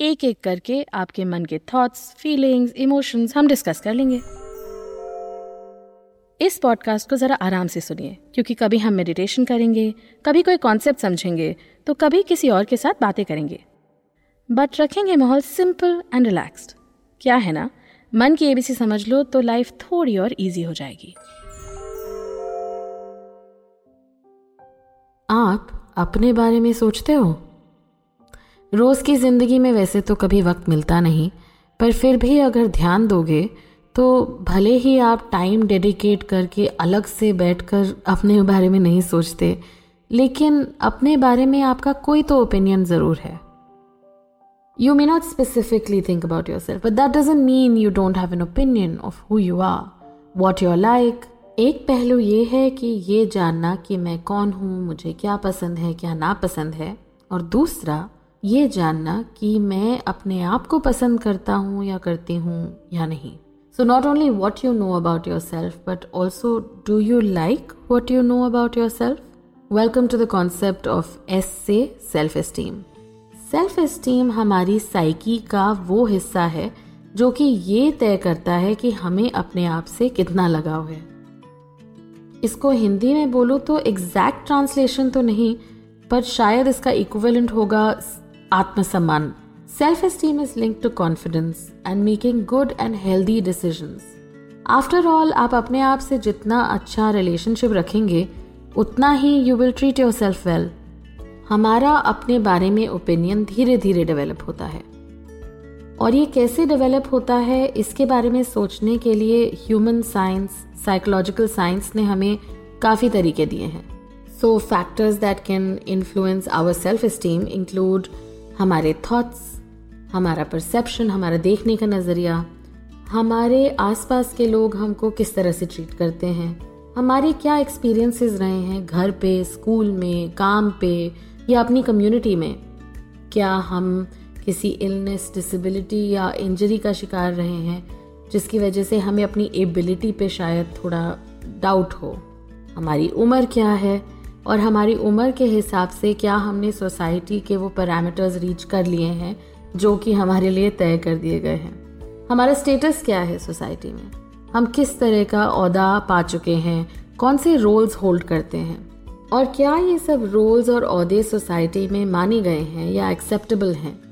एक एक करके आपके मन के थॉट्स फीलिंग्स इमोशंस हम डिस्कस कर लेंगे। इस पॉडकास्ट को ज़रा आराम से सुनिए, क्योंकि कभी हम मेडिटेशन करेंगे, कभी कोई कॉन्सेप्ट समझेंगे तो कभी किसी और के साथ बातें करेंगे। बट रखेंगे माहौल सिंपल एंड रिलैक्स्ड क्या है ना? मन की एबीसी समझ लो तो लाइफ थोड़ी और इजी हो जाएगी। आप अपने बारे में सोचते हो? रोज़ की ज़िंदगी में वैसे तो कभी वक्त मिलता नहीं, पर फिर भी अगर ध्यान दोगे तो भले ही आप टाइम डेडिकेट करके अलग से बैठकर अपने बारे में नहीं सोचते, लेकिन अपने बारे में आपका कोई तो ओपिनियन ज़रूर है। You may not specifically think about yourself but that doesn't mean you don't have an opinion of who you are what you're like एक पहलू ये है कि ये जानना कि मैं कौन हूँ, मुझे क्या पसंद है, क्या नापसंद है, और दूसरा ये जानना कि मैं अपने आप को पसंद करता हूँ या करती हूँ या नहीं। So not only what you know about yourself but also do you like what you know about yourself welcome to the concept of S से सेल्फ एस्टीम सेल्फ एस्टीम हमारी साइकी का वो हिस्सा है, जो कि ये तय करता है कि हमें अपने आप से कितना लगाव है। इसको हिंदी में बोलो तो एग्जैक्ट ट्रांसलेशन तो नहीं, पर शायद इसका इक्वलेंट होगा आत्मसम्मान। Self esteem is link to confidence and making good and healthy decision after all आप अपने आप से जितना अच्छा रिलेशनशिप रखेंगे, उतना ही you will treat yourself well हमारा अपने बारे में ओपिनियन धीरे धीरे डेवलप होता है। और ये कैसे डेवलप होता है, इसके बारे में सोचने के लिए ह्यूमन साइंस साइकोलॉजिकल साइंस ने हमें काफ़ी तरीके दिए हैं। So factors that can influence our self esteem include हमारे थॉट्स हमारा परसेप्शन हमारा देखने का नज़रिया, हमारे आसपास के लोग हमको किस तरह से ट्रीट करते हैं, हमारे क्या एक्सपीरियंसेस रहे हैं घर पे स्कूल में, काम पे या अपनी कम्युनिटी में? क्या हम किसी इलनेस डिसेबिलिटी या इंजरी का शिकार रहे हैं, जिसकी वजह से हमें अपनी एबिलिटी पे शायद थोड़ा डाउट हो? हमारी उम्र क्या है? और हमारी उम्र के हिसाब से क्या हमने सोसाइटी के वो पैरामीटर्स रीच कर लिए हैं, जो कि हमारे लिए तय कर दिए गए हैं? हमारा स्टेटस क्या है सोसाइटी में? हम किस तरह का अहदा पा चुके हैं? कौन से रोल्स होल्ड करते हैं? और क्या ये सब रोल्स और अहदे सोसाइटी में माने गए हैं या एक्सेप्टेबल हैं?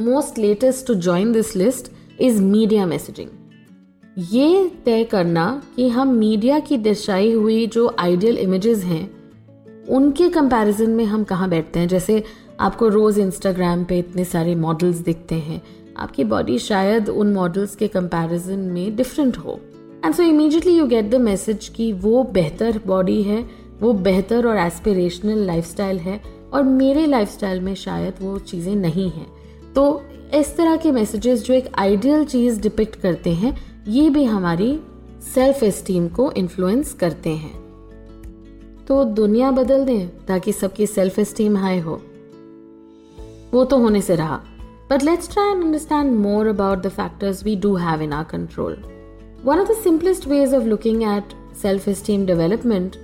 Most latest to join this list is media messaging ये तय करना कि हम मीडिया की दर्शाई हुई जो आइडियल इमेजेस हैं, उनके कंपैरिजन में हम कहाँ बैठते हैं? जैसे आपको रोज़ इंस्टाग्राम पे इतने सारे मॉडल्स दिखते हैं, आपकी बॉडी शायद उन मॉडल्स के कंपैरिजन में डिफरेंट हो। And so immediately you get the message कि वो बेहतर बॉडी है, वो बेहतर और एस्पिरेशनल लाइफस्टाइल है, और मेरे लाइफस्टाइल में शायद वो चीज़ें नहीं हैं। तो इस तरह के मैसेजेस जो एक आइडियल चीज़ डिपिक्ट करते हैं ये भी हमारी सेल्फ एस्टीम को इन्फ्लुएंस करते हैं। तो दुनिया बदल दें ताकि सबकी सेल्फ एस्टीम हाई हो। वो तो होने से रहा। But let's try and understand more about the factors we do have in our control one of the simplest ways of looking at self esteem development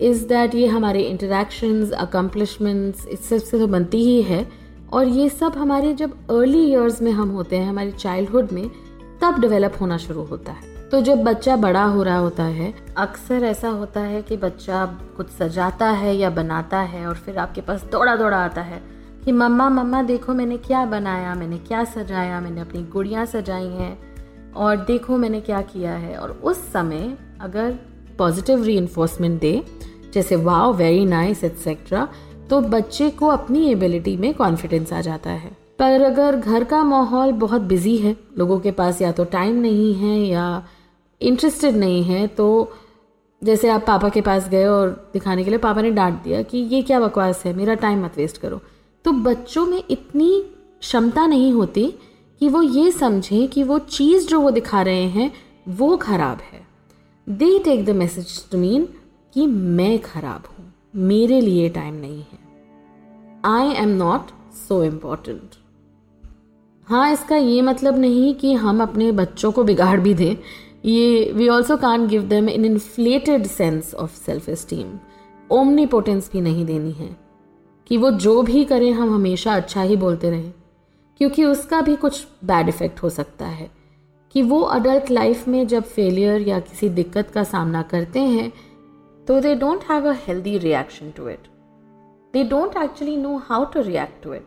is that ये हमारे interactions accomplishments इस सबसे तो बनती ही है। और ये सब हमारे जब अर्ली ईयर्स में हम होते हैं, हमारे चाइल्डहुड में तब डेवलप होना शुरू होता है। तो जब बच्चा बड़ा हो रहा होता है, अक्सर ऐसा होता है कि बच्चा कुछ सजाता है या बनाता है और फिर आपके पास दौड़ा दौड़ा आता है कि, मम्मा मम्मा, देखो मैंने क्या बनाया, मैंने क्या सजाया, मैंने अपनी गुड़ियाँ सजाई हैं और देखो मैंने क्या किया है। और उस समय अगर पॉजिटिव री दे, जैसे, वाओ वेरी नाइस एट्सेट्रा तो बच्चे को अपनी एबिलिटी में कॉन्फिडेंस आ जाता है। पर अगर घर का माहौल बहुत बिज़ी है, लोगों के पास या तो टाइम नहीं है या इंटरेस्टेड नहीं है तो जैसे आप पापा के पास गए और दिखाने के लिए पापा ने डांट दिया कि ये क्या बकवास है, मेरा टाइम मत वेस्ट करो। तो बच्चों में इतनी क्षमता नहीं होती कि वो ये समझें कि वो चीज़ जो वो दिखा रहे हैं, वो खराब है। They take the message to mean कि मैं खराब हूँ, मेरे लिए टाइम नहीं है। I am not so important हाँ इसका ये मतलब नहीं कि हम अपने बच्चों को बिगाड़ भी दें। ये we also can give them an inflated sense of self esteem omnipotence भी नहीं देनी है। कि वो जो भी करें, हम हमेशा अच्छा ही बोलते रहें। क्योंकि उसका भी कुछ बैड इफ़ेक्ट हो सकता है। कि वो अडल्ट लाइफ में जब फेलियर या किसी दिक्कत का सामना करते हैं तो they don't have a healthy reaction to it they don't actually know how to react to it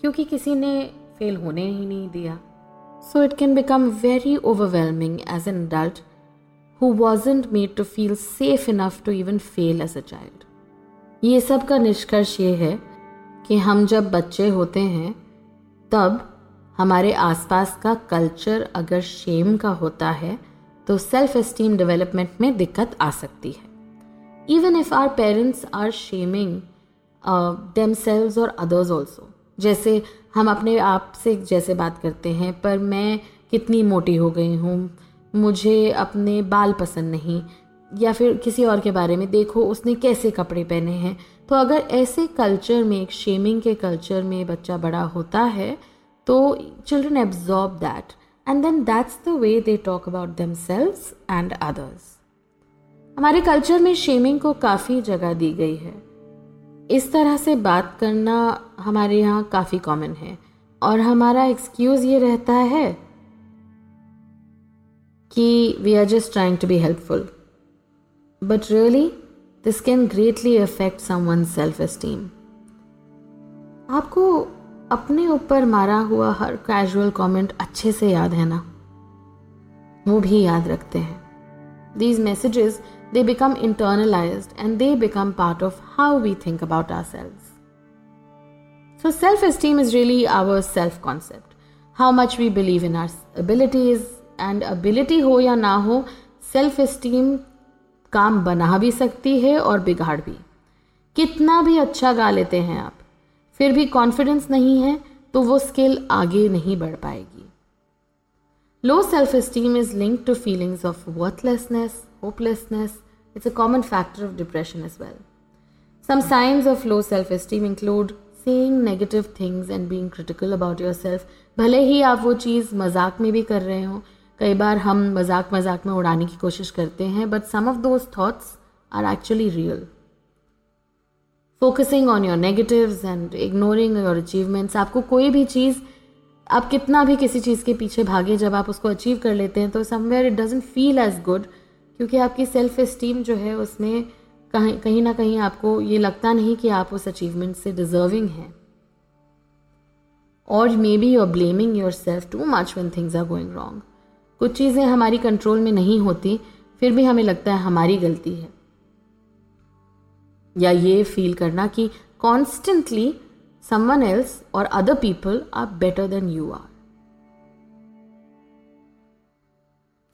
क्योंकि किसी ने फेल होने ही नहीं दिया। So it can become very overwhelming as an adult who wasn't made to feel safe enough to even fail as a child ये सब का निष्कर्ष ये है कि हम जब बच्चे होते हैं, तब हमारे आसपास का कल्चर अगर शेम का होता है तो सेल्फ एस्टीम डेवलपमेंट में दिक्कत आ सकती है। Even if our parents are shaming themselves और अदर्स ऑल्सो जैसे हम अपने आप से जैसे बात करते हैं, पर मैं कितनी मोटी हो गई हूँ, मुझे अपने बाल पसंद नहीं, या फिर किसी और के बारे में, देखो उसने कैसे कपड़े पहने हैं। तो अगर ऐसे कल्चर में, एक शेमिंग के कल्चर में बच्चा बड़ा होता है तो children absorb that and then that's the way they talk about them and others हमारे कल्चर में शेमिंग को काफ़ी जगह दी गई है। इस तरह से बात करना हमारे यहाँ काफ़ी कॉमन है। और हमारा एक्सक्यूज़ ये रहता है कि we are just trying to be helpful but really this can greatly affect someone self esteem आपको अपने ऊपर मारा हुआ हर कैजुअल कमेंट अच्छे से याद है ना? वो भी याद रखते हैं। These messages they become internalize and they become part of how we think about our ourselves. So self esteem is really our self concept how much we believe in our abilities and ability हो या ना हो self esteem काम बना भी सकती है और बिगाड़ भी। कितना भी अच्छा गा लेते हैं आप, फिर भी कॉन्फिडेंस नहीं है तो वो स्किल आगे नहीं बढ़ पाएगी। Low self esteem is link to feelings of worthlessness hopelessness it's a common factor of depression is well some signs of low self esteem include include negative things and and critical about yourself भले ही आप वो चीज़ मज़ाक में भी कर रहे हो। कई बार हम मज़ाक मज़ाक में उड़ाने की कोशिश करते हैं but some of those thoughts are actually real focusing on your negatives and ignoring your achievements आपको कोई भी चीज़, आप कितना भी किसी चीज़ के पीछे भागे, जब आप उसको अचीव कर लेते हैं तो somewhere it doesn't feel as good क्योंकि आपकी सेल्फ इस्टीम जो है उसमें कहीं कहीं ना कहीं आपको ये लगता नहीं कि आप उस अचीवमेंट से डिजर्विंग हैं। और maybe you are blaming yourself too much when things are going wrong कुछ चीज़ें हमारी कंट्रोल में नहीं होती, फिर भी हमें लगता है हमारी गलती है। या ये फील करना कि कॉन्स्टेंटली समवन एल्स और other people are better than you are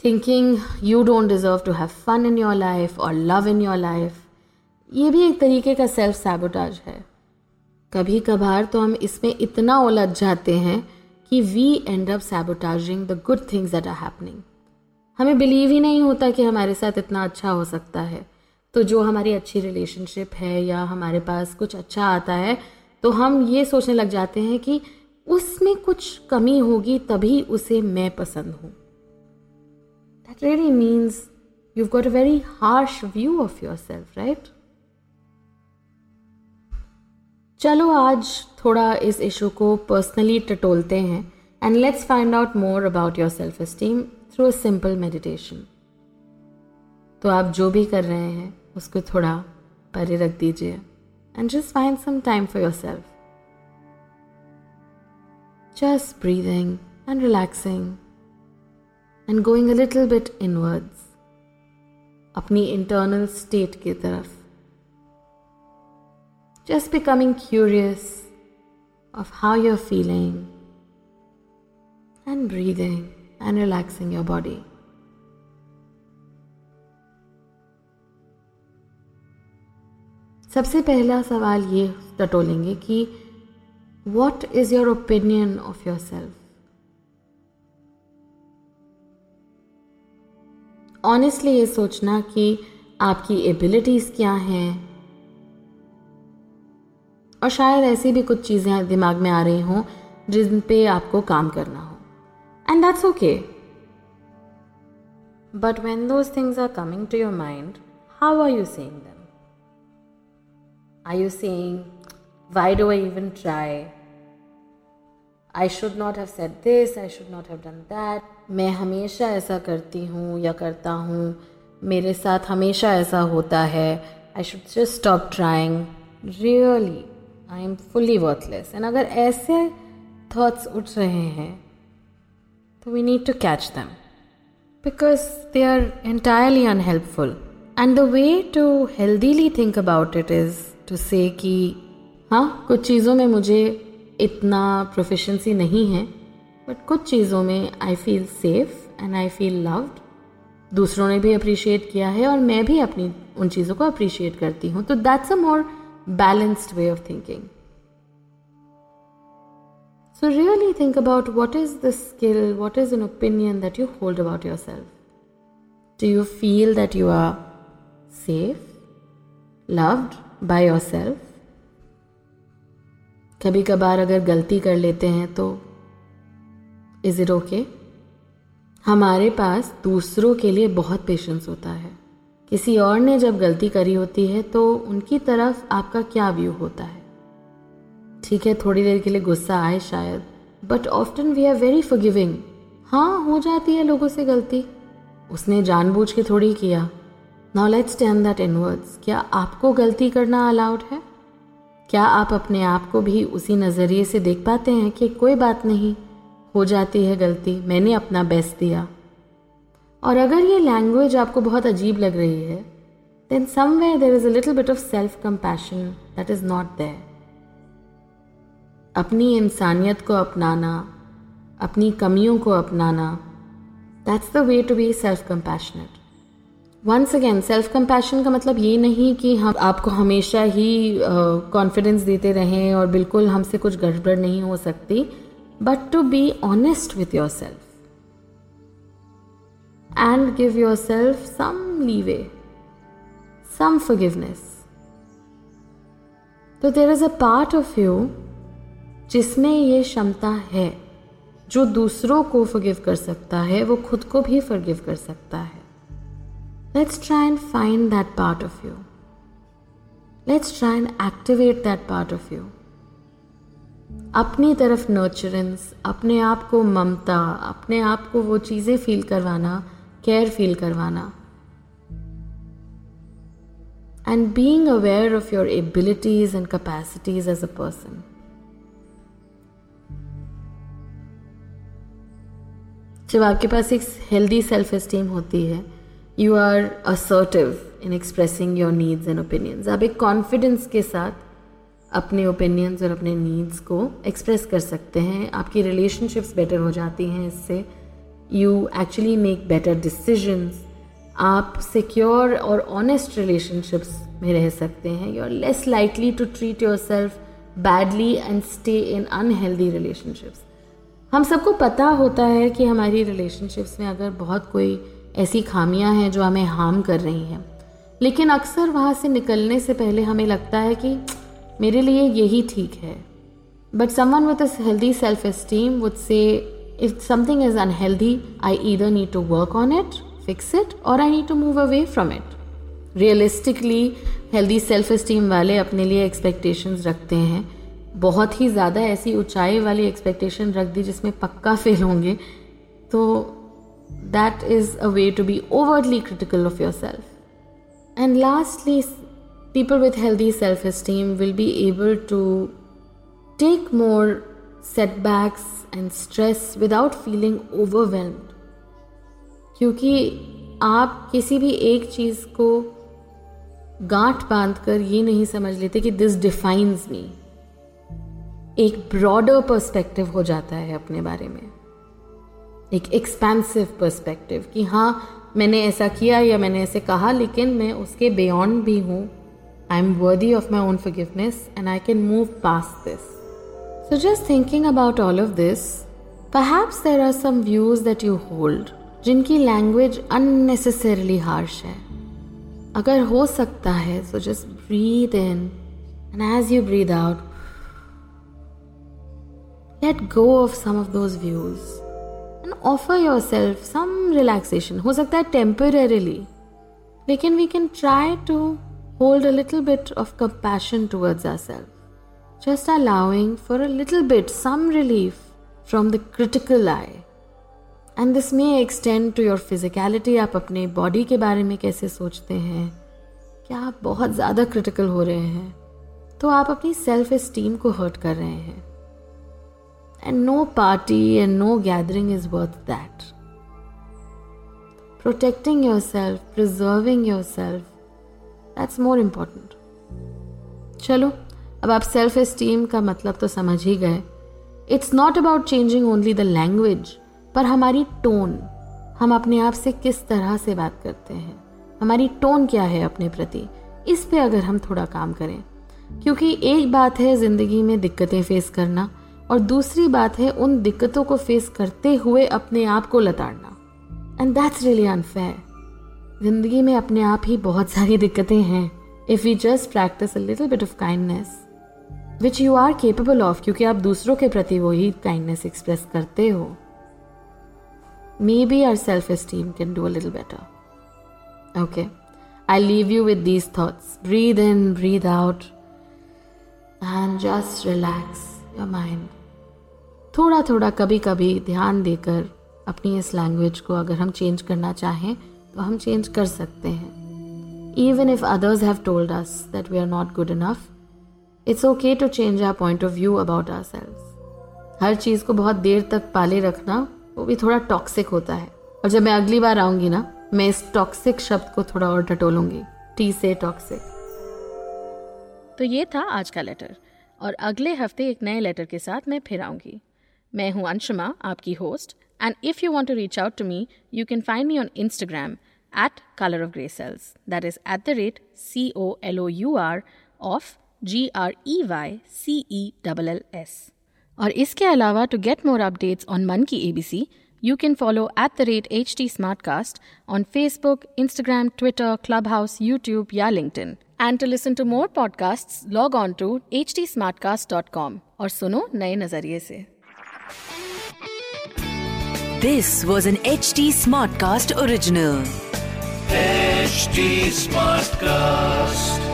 thinking you don't deserve to have fun in your life और लव इन योर लाइफ ये भी एक तरीके का सेल्फ सैबोटाज है। कभी कभार तो हम इसमें इतना उलझ जाते हैं कि we end up sabotaging the good things that are happening हमें बिलीव ही नहीं होता कि हमारे साथ इतना अच्छा हो सकता है। तो जो हमारी अच्छी रिलेशनशिप है या हमारे पास कुछ अच्छा आता है तो हम ये सोचने लग जाते हैं कि उसमें कुछ कमी होगी तभी उसे मैं पसंद हूँ। That really means you've got a very harsh view of yourself, right? चलो आज थोड़ा इस इशू को पर्सनली टटोलते हैं and let's find out more about your self esteem through a simple meditation तो आप जो भी कर रहे हैं, उसको थोड़ा परे रख दीजिए and just find some time for yourself just breathing and relaxing and going a little bit inwards अपनी इंटरनल स्टेट की तरफ़. Becoming curious of how you are feeling and breathing and relaxing your body सबसे पहला सवाल ये टटोलेंगे कि what is your opinion of yourself honestly ये सोचना कि आपकी एबिलिटीज क्या हैं? और शायद ऐसी भी कुछ चीज़ें दिमाग में आ रही हों जिन पे आपको काम करना हो। And that's okay but when those things are coming to your mind how are you saying them are you saying why do I even try I should not have set this I should not have done that मैं हमेशा ऐसा करती हूँ या करता हूँ। मेरे साथ हमेशा ऐसा होता है। I should just stop trying really I am fully worthless and अगर ऐसे थॉट्स उठ रहे हैं तो we need to catch them because they are entirely unhelpful and the way to healthily think about it is to say कि हाँ कुछ चीज़ों में मुझे इतना प्रोफिशेंसी नहीं है बट कुछ चीज़ों में I feel safe and I feel loved दूसरों ने भी अप्रिशिएट किया है और मैं भी अपनी उन चीज़ों को अप्रिशिएट करती हूँ। तो that's a more balanced way of thinking So, really think about what is the skill, what is an opinion that you hold about yourself. Do you feel that you are safe, loved by yourself? कभी कभार अगर गलती कर लेते हैं तो is it okay हमारे पास दूसरों के लिए बहुत पेशेंस होता है किसी और ने जब गलती करी होती है तो उनकी तरफ़ आपका क्या व्यू होता है? ठीक है, थोड़ी देर के लिए गुस्सा आए शायद but often we are very forgiving हाँ हो जाती है लोगों से गलती। उसने जानबूझ के थोड़ी किया। Now let's turn that inwards क्या आपको गलती करना अलाउड है? क्या आप अपने आप को भी उसी नज़रिए से देख पाते हैं कि कोई बात नहीं, हो जाती है गलती, मैंने अपना बेस्ट दिया। और अगर ये लैंग्वेज आपको बहुत अजीब लग रही है then somewhere there is a little bit of self compassion that is not there अपनी इंसानियत को अपनाना अपनी कमियों को अपनाना that's the way to be self compassionate once again self compassion का मतलब ये नहीं कि हम आपको हमेशा ही कॉन्फिडेंस uh, देते रहें और बिल्कुल हमसे कुछ गड़बड़ नहीं हो सकती but to be honest with yourself and give yourself some leeway some forgiveness तो there is a part of you जिसमें ये क्षमता है, जो दूसरों को फॉरगिव कर सकता है, वो खुद को भी फॉरगिव कर सकता है Let's try and find that part of you. Let's try and activate that part of you. अपनी तरफ़ नर्चरेंस अपने आप को ममता, अपने आप को वो चीज़ें फील करवाना केयर फील करवाना and being aware of your abilities and capacities as a person जब आपके पास एक हेल्दी सेल्फ एस्टीम होती है you are assertive in expressing your needs and opinions आप एक कॉन्फिडेंस के साथ अपने ओपिनियंस और अपने नीड्स को एक्सप्रेस कर सकते हैं। आपकी रिलेशनशिप्स बेटर हो जाती हैं इससे। You actually make better decisions आप सिक्योर और ऑनेस्ट रिलेशनशिप्स में रह सकते हैं. You are less likely to treat yourself badly and stay in unhealthy relationships हम सबको पता होता है कि हमारी रिलेशनशिप्स में अगर बहुत कोई ऐसी खामियाँ हैं जो हमें हार्म कर रही हैं. लेकिन अक्सर वहाँ से निकलने से पहले हमें लगता है कि मेरे लिए यही ठीक है. But someone with healthy self esteem would say if something is unhealthy I either need to work on it fix it और I need to move away from it realistically healthy self esteem वाले अपने लिए expectations रखते हैं बहुत ही ज़्यादा ऐसी ऊंचाई वाली एक्सपेक्टेशन रख दी जिसमें पक्का फेल होंगे। तो that is a way to be overtly critical of yourself. And lastly, people with healthy self esteem will be able to take more setbacks and stress without feeling overwhelmed. क्योंकि आप किसी भी एक चीज़ को गांठ बाँध कर ये नहीं समझ लेते कि दिस डिफाइंस मी एक ब्रॉडर पर्सपेक्टिव हो जाता है अपने बारे में. एक एक्सपेंसिव पर्सपेक्टिव कि हाँ मैंने ऐसा किया या मैंने ऐसे कहा, लेकिन मैं उसके बियॉन्ड भी हूँ. I am worthy of my own forgiveness and I can move past this So, just thinking about all of this, perhaps there are some views that you hold जिनकी लैंग्वेज अननेसेसरली हार्श है। अगर हो सकता है so just breathe in and as you breathe out let go of some of those views and offer yourself some relaxation हो सकता है temporarily लेकिन we can try to hold a little bit of compassion towards ourself just allowing for a little bit some relief from the critical eye and this may extend to your physicality आप अपने body के बारे में कैसे सोचते हैं? क्या आप बहुत ज़्यादा क्रिटिकल हो रहे हैं? तो आप अपनी सेल्फ इस्टीम को हर्ट कर रहे हैं। And no party and no gathering is worth that protecting yourself preserving yourself that's more important चलो अब आप सेल्फ इस्टीम का मतलब तो समझ ही गए। It's not about changing only the language पर हमारी टोन हम अपने आप से किस तरह से बात करते हैं? हमारी टोन क्या है अपने प्रति? इस पे अगर हम थोड़ा काम करें। क्योंकि एक बात है ज़िंदगी में दिक्कतें फेस करना, और दूसरी बात है उन दिक्कतों को फेस करते हुए अपने आप को लताड़ना। एंड दैट्स रियली अनफेयर ज़िंदगी में अपने आप ही बहुत सारी दिक्कतें हैं। If you just practise a little bit of kindness which you are capable of क्योंकि आप दूसरों के प्रति वही काइंडनेस एक्सप्रेस करते हो। Maybe our self esteem can do a little better okay I leave you with these thoughts. Breathe in breathe out and just relax your mind थोड़ा थोड़ा कभी कभी ध्यान देकर अपनी इस लैंग्वेज को अगर हम चेंज करना चाहें तो हम चेंज कर सकते हैं। Even if others have told us that we are not good enough it's okay to change our point of view about ourselves हर चीज़ को बहुत देर तक पाले रखना, वो भी थोड़ा टॉक्सिक होता है। और जब मैं अगली बार आऊँगी ना, मैं इस टॉक्सिक शब्द को थोड़ा और टटोलूँगी। टी से टॉक्सिक तो ये था आज का लेटर और अगले हफ़्ते एक नए लेटर के साथ मैं फिर आऊँगी। मैं हूँ अंशुमा, आपकी host and if you want to reach out to me you can find me on Instagram at colour of grey cells that is at the rate C O L O U R of G R E Y C E double L S और इसके अलावा to get more updates on मन की A B C you can follow at the rate H T smartcast on Facebook Instagram Twitter clubhouse YouTube या LinkedIn and to listen to more podcasts log on to H T smartcast dot com और सुनो नए नज़रिए से. This was an H T smartcast original smartcast